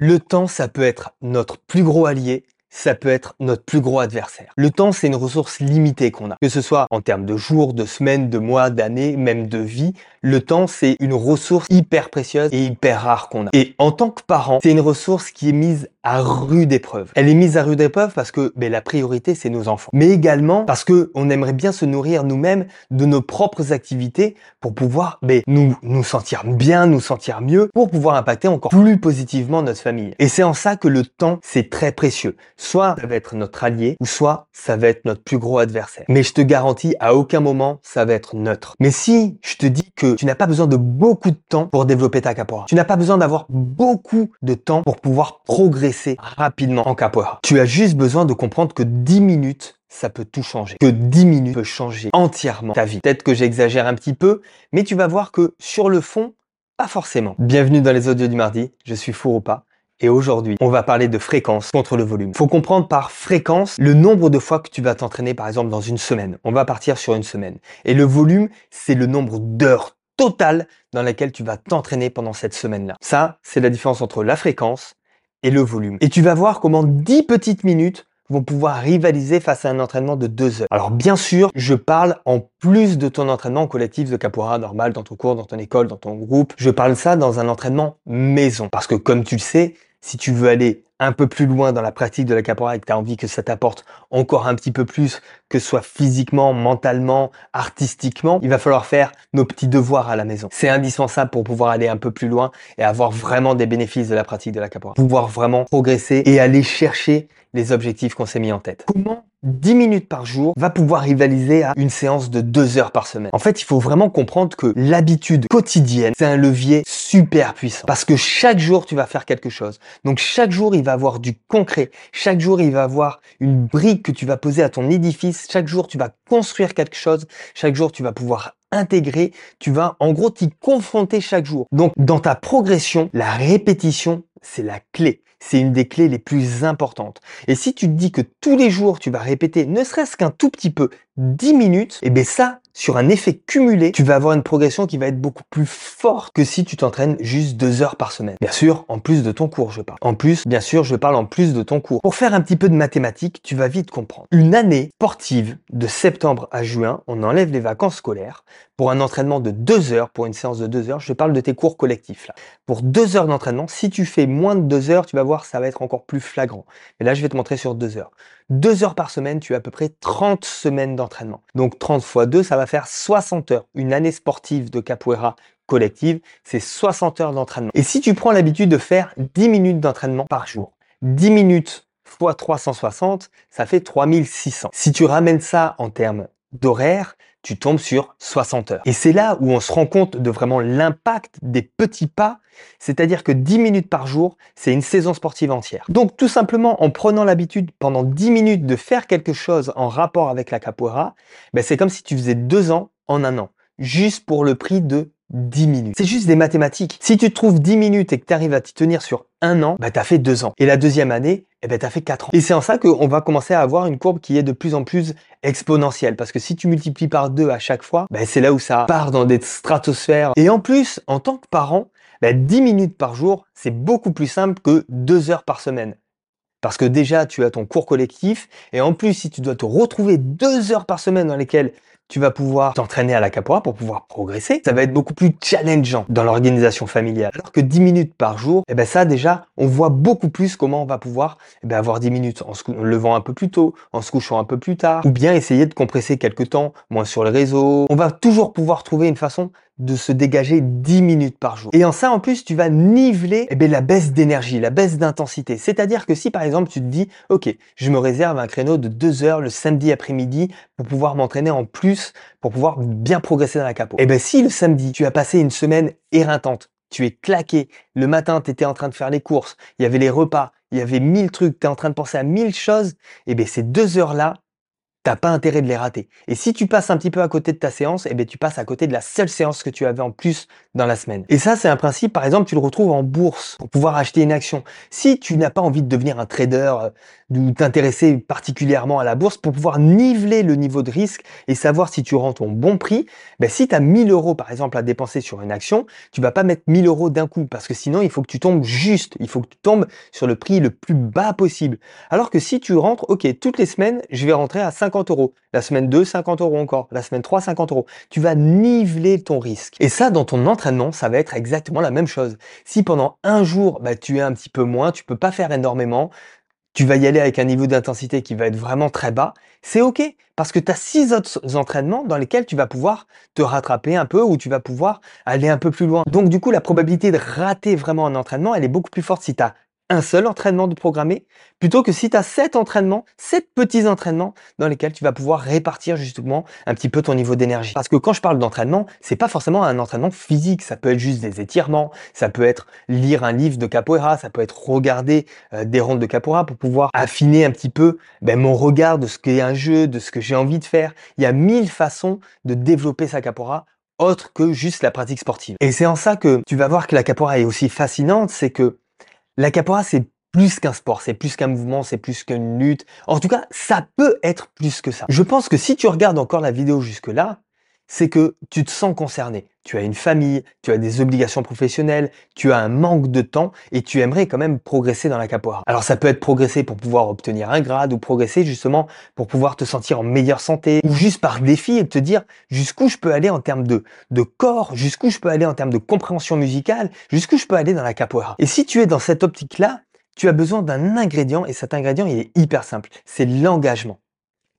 Le temps, ça peut être notre plus gros allié, ça peut être notre plus gros adversaire. Le temps, c'est une ressource limitée qu'on a. Que ce soit en termes de jours, de semaines, de mois, d'années, même de vie, le temps, c'est une ressource hyper précieuse et hyper rare qu'on a. Et en tant que parent, c'est une ressource qui est mise à rude épreuve. Elle est mise à rude épreuve parce que ben, la priorité, c'est nos enfants. Mais également parce que on aimerait bien se nourrir nous-mêmes de nos propres activités pour pouvoir ben, nous, nous sentir bien, nous sentir mieux, pour pouvoir impacter encore plus positivement notre famille. Et c'est en ça que le temps, c'est très précieux. Soit ça va être notre allié, ou soit ça va être notre plus gros adversaire. Mais je te garantis, à aucun moment, ça va être neutre. Mais si je te dis que tu n'as pas besoin de beaucoup de temps pour développer ta capoeira, tu n'as pas besoin d'avoir beaucoup de temps pour pouvoir progresser rapidement en capoeira. Tu as juste besoin de comprendre que 10 minutes ça peut tout changer. Que 10 minutes peut changer entièrement ta vie. Peut-être que j'exagère un petit peu, mais tu vas voir que sur le fond, pas forcément. Bienvenue dans les audios du mardi, je suis Fouroupa et aujourd'hui, on va parler de fréquence contre le volume. Faut comprendre par fréquence le nombre de fois que tu vas t'entraîner par exemple dans une semaine. On va partir sur une semaine. Et le volume, c'est le nombre d'heures totales dans lesquelles tu vas t'entraîner pendant cette semaine-là. Ça, c'est la différence entre la fréquence et le volume. Et tu vas voir comment 10 petites minutes vont pouvoir rivaliser face à un entraînement de 2 heures. Alors bien sûr, je parle en plus de ton entraînement collectif de capoeira normal dans ton cours, dans ton école, dans ton groupe. Je parle ça dans un entraînement maison. Parce que comme tu le sais, si tu veux aller un peu plus loin dans la pratique de la capoeira et que tu as envie que ça t'apporte encore un petit peu plus, que ce soit physiquement, mentalement, artistiquement, il va falloir faire nos petits devoirs à la maison. C'est indispensable pour pouvoir aller un peu plus loin et avoir vraiment des bénéfices de la pratique de la capoeira. Pouvoir vraiment progresser et aller chercher les objectifs qu'on s'est mis en tête. Comment 10 minutes par jour va pouvoir rivaliser à une séance de 2 heures par semaine? En fait, il faut vraiment comprendre que l'habitude quotidienne, c'est un levier super puissant. Parce que chaque jour, tu vas faire quelque chose. Donc chaque jour, il va avoir du concret. Chaque jour, il va avoir une brique que tu vas poser à ton édifice. Chaque jour, tu vas construire quelque chose. Chaque jour, tu vas pouvoir intégrer. Tu vas, en gros, t'y confronter chaque jour. Donc, dans ta progression, la répétition, c'est la clé c'est une des clés les plus importantes. Et si tu te dis que tous les jours tu vas répéter ne serait-ce qu'un tout petit peu 10 minutes, et eh bien ça, sur un effet cumulé, tu vas avoir une progression qui va être beaucoup plus forte que si tu t'entraînes juste deux heures par semaine. Bien sûr, en plus de ton cours, je parle. En plus, bien sûr, je parle en plus de ton cours. Pour faire un petit peu de mathématiques, tu vas vite comprendre. Une année sportive de septembre à juin, on enlève les vacances scolaires. Pour un entraînement de deux heures, pour une séance de deux heures, je parle de tes cours collectifs là. Pour deux heures d'entraînement, si tu fais moins de deux heures, tu vas voir, ça va être encore plus flagrant. Mais là, je vais te montrer sur deux heures. Deux heures par semaine, tu as à peu près 30 semaines d'entraînement. Donc 30 fois 2, ça va faire 60 heures. Une année sportive de capoeira collective, c'est 60 heures d'entraînement. Et si tu prends l'habitude de faire 10 minutes d'entraînement par jour, 10 minutes fois 360, ça fait 3600. Si tu ramènes ça en termes d'horaire, tu tombes sur 60 heures. Et c'est là où on se rend compte de vraiment l'impact des petits pas, c'est-à-dire que 10 minutes par jour, c'est une saison sportive entière. Donc tout simplement en prenant l'habitude pendant 10 minutes de faire quelque chose en rapport avec la capoeira, ben c'est comme si tu faisais deux ans en un an, juste pour le prix de 10 minutes. C'est juste des mathématiques. Si tu te trouves 10 minutes et que tu arrives à t'y tenir sur un an, bah, tu as fait deux ans. Et la deuxième année, eh ben, tu as fait quatre ans. Et c'est en ça qu'on va commencer à avoir une courbe qui est de plus en plus exponentielle. Parce que si tu multiplies par deux à chaque fois, bah, c'est là où ça part dans des stratosphères. Et en plus, en tant que parent, bah, 10 minutes par jour, c'est beaucoup plus simple que deux heures par semaine. Parce que déjà, tu as ton cours collectif. Et en plus, si tu dois te retrouver deux heures par semaine dans lesquelles tu vas pouvoir t'entraîner à la capoeira pour pouvoir progresser. Ça va être beaucoup plus challengeant dans l'organisation familiale. Alors que 10 minutes par jour, eh ben ça déjà, on voit beaucoup plus comment on va pouvoir eh ben avoir 10 minutes en se levant un peu plus tôt, en se couchant un peu plus tard, ou bien essayer de compresser quelques temps, moins sur le réseau. On va toujours pouvoir trouver une façon de se dégager 10 minutes par jour. Et en ça, en plus, tu vas niveler eh bien, la baisse d'énergie, la baisse d'intensité. C'est-à-dire que si, par exemple, tu te dis, OK, je me réserve un créneau de 2 heures le samedi après-midi pour pouvoir m'entraîner en plus, pour pouvoir bien progresser dans la capo. Et eh bien, si le samedi, tu as passé une semaine éreintante, tu es claqué, le matin, tu étais en train de faire les courses, il y avait les repas, il y avait mille trucs, tu es en train de penser à mille choses, et eh bien, ces deux heures-là, t'as pas intérêt de les rater. Et si tu passes un petit peu à côté de ta séance, eh bien, tu passes à côté de la seule séance que tu avais en plus dans la semaine. Et ça, c'est un principe, par exemple, tu le retrouves en bourse pour pouvoir acheter une action. Si tu n'as pas envie de devenir un trader euh, ou t'intéresser particulièrement à la bourse pour pouvoir niveler le niveau de risque et savoir si tu rentres au bon prix, ben, si tu as 1000 euros, par exemple, à dépenser sur une action, tu vas pas mettre 1000 euros d'un coup parce que sinon, il faut que tu tombes juste. Il faut que tu tombes sur le prix le plus bas possible. Alors que si tu rentres, OK, toutes les semaines, je vais rentrer à 50 euros. La semaine 2, 50 euros encore. La semaine 3, 50 euros. Tu vas niveler ton risque. Et ça, dans ton entraînement, ça va être exactement la même chose. Si pendant un jour, bah, tu es un petit peu moins, tu peux pas faire énormément, tu vas y aller avec un niveau d'intensité qui va être vraiment très bas, c'est OK. Parce que tu as six autres entraînements dans lesquels tu vas pouvoir te rattraper un peu ou tu vas pouvoir aller un peu plus loin. Donc du coup, la probabilité de rater vraiment un entraînement, elle est beaucoup plus forte si tu as un seul entraînement de programmer, plutôt que si tu as sept entraînements, sept petits entraînements dans lesquels tu vas pouvoir répartir justement un petit peu ton niveau d'énergie. Parce que quand je parle d'entraînement, c'est pas forcément un entraînement physique, ça peut être juste des étirements, ça peut être lire un livre de capoeira, ça peut être regarder euh, des rondes de capoeira pour pouvoir affiner un petit peu ben, mon regard de ce qu'est un jeu, de ce que j'ai envie de faire. Il y a mille façons de développer sa capoeira autre que juste la pratique sportive. Et c'est en ça que tu vas voir que la capoeira est aussi fascinante, c'est que la capoeira, c'est plus qu'un sport, c'est plus qu'un mouvement, c'est plus qu'une lutte. En tout cas, ça peut être plus que ça. Je pense que si tu regardes encore la vidéo jusque-là, c'est que tu te sens concerné. Tu as une famille, tu as des obligations professionnelles, tu as un manque de temps et tu aimerais quand même progresser dans la capoeira. Alors ça peut être progresser pour pouvoir obtenir un grade ou progresser justement pour pouvoir te sentir en meilleure santé ou juste par défi et te dire jusqu'où je peux aller en termes de, de corps, jusqu'où je peux aller en termes de compréhension musicale, jusqu'où je peux aller dans la capoeira. Et si tu es dans cette optique-là, tu as besoin d'un ingrédient et cet ingrédient il est hyper simple, c'est l'engagement.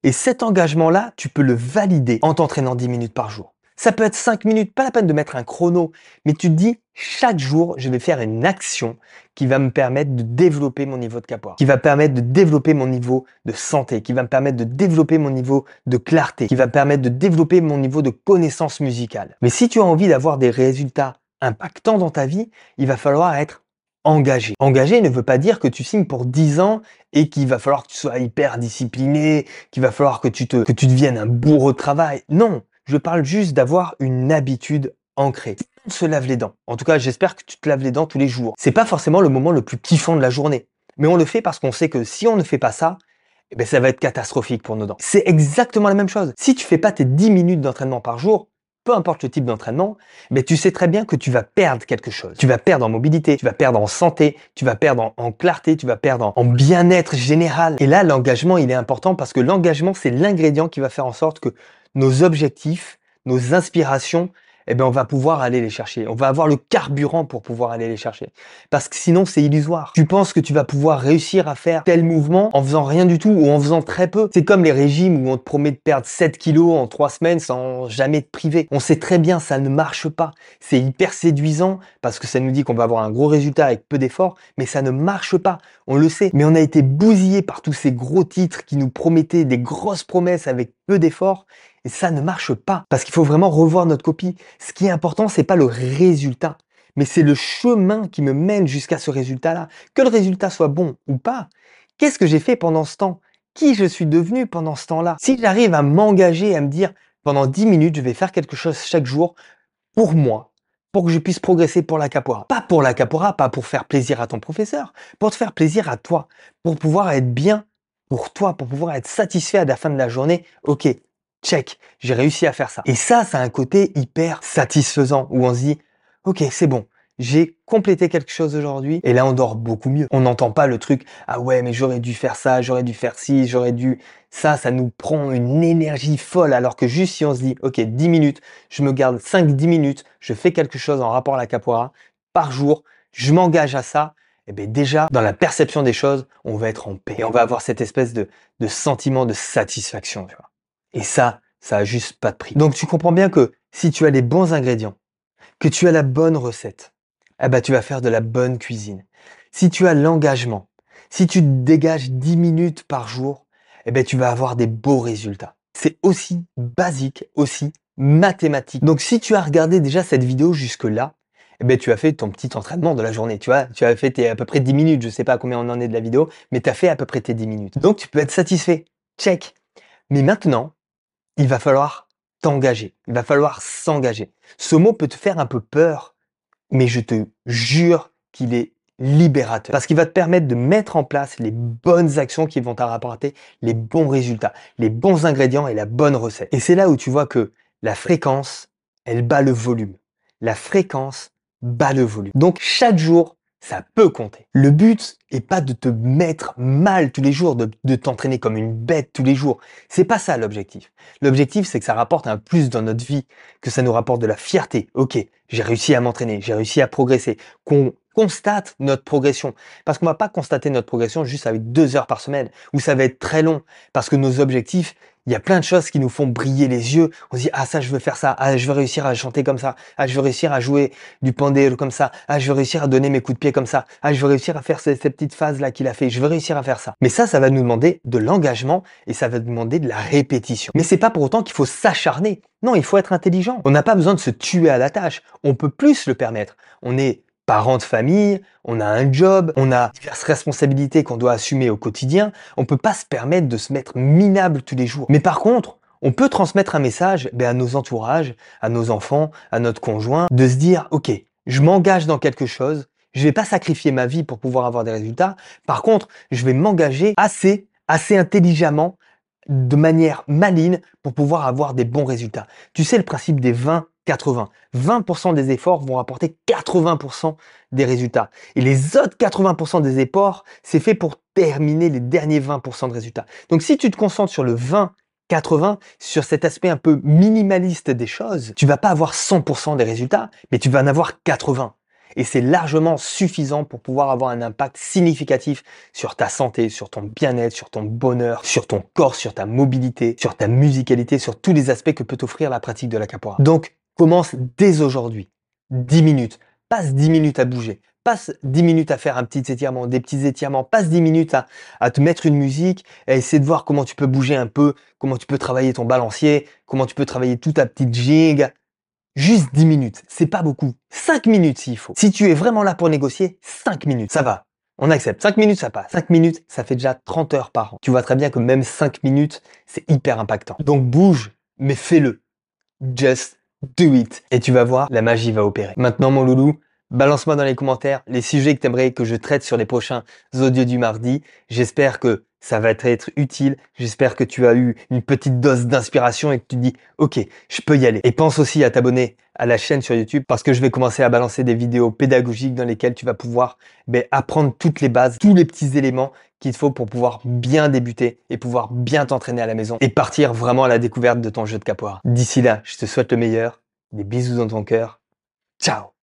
Et cet engagement-là, tu peux le valider en t'entraînant 10 minutes par jour. Ça peut être 5 minutes, pas la peine de mettre un chrono, mais tu te dis, chaque jour, je vais faire une action qui va me permettre de développer mon niveau de capoeira, qui va permettre de développer mon niveau de santé, qui va me permettre de développer mon niveau de clarté, qui va me permettre de développer mon niveau de connaissance musicale. Mais si tu as envie d'avoir des résultats impactants dans ta vie, il va falloir être engagé. Engagé ne veut pas dire que tu signes pour 10 ans et qu'il va falloir que tu sois hyper discipliné, qu'il va falloir que tu te, deviennes un bourreau de travail. Non, je parle juste d'avoir une habitude ancrée. On se lave les dents. En tout cas, j'espère que tu te laves les dents tous les jours. C'est pas forcément le moment le plus kiffant de la journée. Mais on le fait parce qu'on sait que si on ne fait pas ça, eh ben ça va être catastrophique pour nos dents. C'est exactement la même chose. Si tu fais pas tes 10 minutes d'entraînement par jour, peu importe le type d'entraînement, mais tu sais très bien que tu vas perdre quelque chose. Tu vas perdre en mobilité, tu vas perdre en santé, tu vas perdre en, clarté, tu vas perdre en, bien-être général. Et là, l'engagement, il est important parce que l'engagement, c'est l'ingrédient qui va faire en sorte que nos objectifs, nos inspirations, eh ben on va pouvoir aller les chercher. On va avoir le carburant pour pouvoir aller les chercher. Parce que sinon, c'est illusoire. Tu penses que tu vas pouvoir réussir à faire tel mouvement en faisant rien du tout ou en faisant très peu? C'est comme les régimes où on te promet de perdre 7 kilos en 3 semaines sans jamais te priver. On sait très bien, ça ne marche pas. C'est hyper séduisant parce que ça nous dit qu'on va avoir un gros résultat avec peu d'efforts, mais ça ne marche pas. On le sait. Mais on a été bousillé par tous ces gros titres qui nous promettaient des grosses promesses avec peu d'efforts et ça ne marche pas. Parce qu'il faut vraiment revoir notre copie. Ce qui est important, c'est pas le résultat. Mais c'est le chemin qui me mène jusqu'à ce résultat-là. Que le résultat soit bon ou pas. Qu'est-ce que j'ai fait pendant ce temps? Qui je suis devenu pendant ce temps-là? Si j'arrive à m'engager, à me dire, pendant 10 minutes, je vais faire quelque chose chaque jour pour moi, pour que je puisse progresser pour la capora. Pas pour la capora, pas pour faire plaisir à ton professeur, pour te faire plaisir à toi, pour pouvoir être bien pour toi, pour pouvoir être satisfait à la fin de la journée. Ok, check, j'ai réussi à faire ça. Et ça, ça un côté hyper satisfaisant où on se dit, ok, c'est bon, j'ai complété quelque chose aujourd'hui et là on dort beaucoup mieux. On n'entend pas le truc ah ouais mais j'aurais dû faire ça, j'aurais dû faire ci, j'aurais dû ça, ça nous prend une énergie folle alors que juste si on se dit OK, 10 minutes, je me garde 5 10 minutes, je fais quelque chose en rapport à la capoeira par jour, je m'engage à ça, eh bien déjà dans la perception des choses, on va être en paix et on va avoir cette espèce de, sentiment de satisfaction. Et ça, ça a juste pas de prix. Donc tu comprends bien que si tu as les bons ingrédients, que tu as la bonne recette, eh ben, tu vas faire de la bonne cuisine. Si tu as l'engagement, si tu dégages 10 minutes par jour, eh ben, tu vas avoir des beaux résultats. C'est aussi basique, aussi mathématique. Donc si tu as regardé déjà cette vidéo jusque-là, eh ben, tu as fait ton petit entraînement de la journée. Tu vois, tu as fait tes à peu près 10 minutes. Je sais pas combien on en est de la vidéo, mais tu as fait à peu près tes 10 minutes. Donc tu peux être satisfait. Check. Mais maintenant, il va falloir t'engager. Il va falloir s'engager. Ce mot peut te faire un peu peur, mais je te jure qu'il est libérateur. Parce qu'il va te permettre de mettre en place les bonnes actions qui vont t'apporter les bons résultats, les bons ingrédients et la bonne recette. Et c'est là où tu vois que la fréquence, elle bat le volume. La fréquence bat le volume. Donc chaque jour, ça peut compter. Le but est pas de te mettre mal tous les jours, de, de t'entraîner comme une bête tous les jours. C'est pas ça l'objectif. L'objectif, c'est que ça rapporte un plus dans notre vie, que ça nous rapporte de la fierté. Ok, j'ai réussi à m'entraîner, j'ai réussi à progresser, qu'on constate notre progression. Parce qu'on va pas constater notre progression juste avec deux heures par semaine, où ça va être très long. Parce que nos objectifs, il y a plein de choses qui nous font briller les yeux. On se dit, ah ça, je veux faire ça. Ah, je veux réussir à chanter comme ça. Ah, je veux réussir à jouer du pandéro comme ça. Ah, je veux réussir à donner mes coups de pied comme ça. Ah, je veux réussir à faire ces, ces petites phases-là qu'il a fait. Je veux réussir à faire ça. Mais ça, ça va nous demander de l'engagement et ça va demander de la répétition. Mais c'est pas pour autant qu'il faut s'acharner. Non, il faut être intelligent. On n'a pas besoin de se tuer à la tâche. On peut plus le permettre. On est parents de famille, on a un job, on a diverses responsabilités qu'on doit assumer au quotidien, on peut pas se permettre de se mettre minable tous les jours. Mais par contre, on peut transmettre un message ben, à nos entourages, à nos enfants, à notre conjoint, de se dire, OK, je m'engage dans quelque chose, je vais pas sacrifier ma vie pour pouvoir avoir des résultats. Par contre, je vais m'engager assez, assez intelligemment, de manière maligne pour pouvoir avoir des bons résultats. Tu sais le principe des 20 80. 20% des efforts vont apporter 80% des résultats. Et les autres 80% des efforts, c'est fait pour terminer les derniers 20% de résultats. Donc si tu te concentres sur le 20 80 sur cet aspect un peu minimaliste des choses, tu vas pas avoir 100% des résultats, mais tu vas en avoir 80. Et c'est largement suffisant pour pouvoir avoir un impact significatif sur ta santé, sur ton bien-être, sur ton bonheur, sur ton corps, sur ta mobilité, sur ta musicalité, sur tous les aspects que peut t'offrir la pratique de la capoeira. Donc, Commence dès aujourd'hui. 10 minutes. Passe 10 minutes à bouger. Passe 10 minutes à faire un petit étirement, des petits étirements. Passe 10 minutes à, te mettre une musique et essayer de voir comment tu peux bouger un peu, comment tu peux travailler ton balancier, comment tu peux travailler toute ta petite jig. Juste 10 minutes, c'est pas beaucoup. 5 minutes s'il faut. Si tu es vraiment là pour négocier, 5 minutes, ça va. On accepte. 5 minutes, ça passe. 5 minutes, ça fait déjà 30 heures par an. Tu vois très bien que même 5 minutes, c'est hyper impactant. Donc bouge, mais fais-le. Just do it. Et tu vas voir, la magie va opérer. Maintenant, mon loulou, balance-moi dans les commentaires les sujets que tu aimerais que je traite sur les prochains audios du mardi. J'espère que ça va être utile. J'espère que tu as eu une petite dose d'inspiration et que tu dis, OK, je peux y aller. Et pense aussi à t'abonner à la chaîne sur YouTube parce que je vais commencer à balancer des vidéos pédagogiques dans lesquelles tu vas pouvoir ben, apprendre toutes les bases, tous les petits éléments qu'il faut pour pouvoir bien débuter et pouvoir bien t'entraîner à la maison et partir vraiment à la découverte de ton jeu de capoeira. D'ici là, je te souhaite le meilleur. Des bisous dans ton cœur. Ciao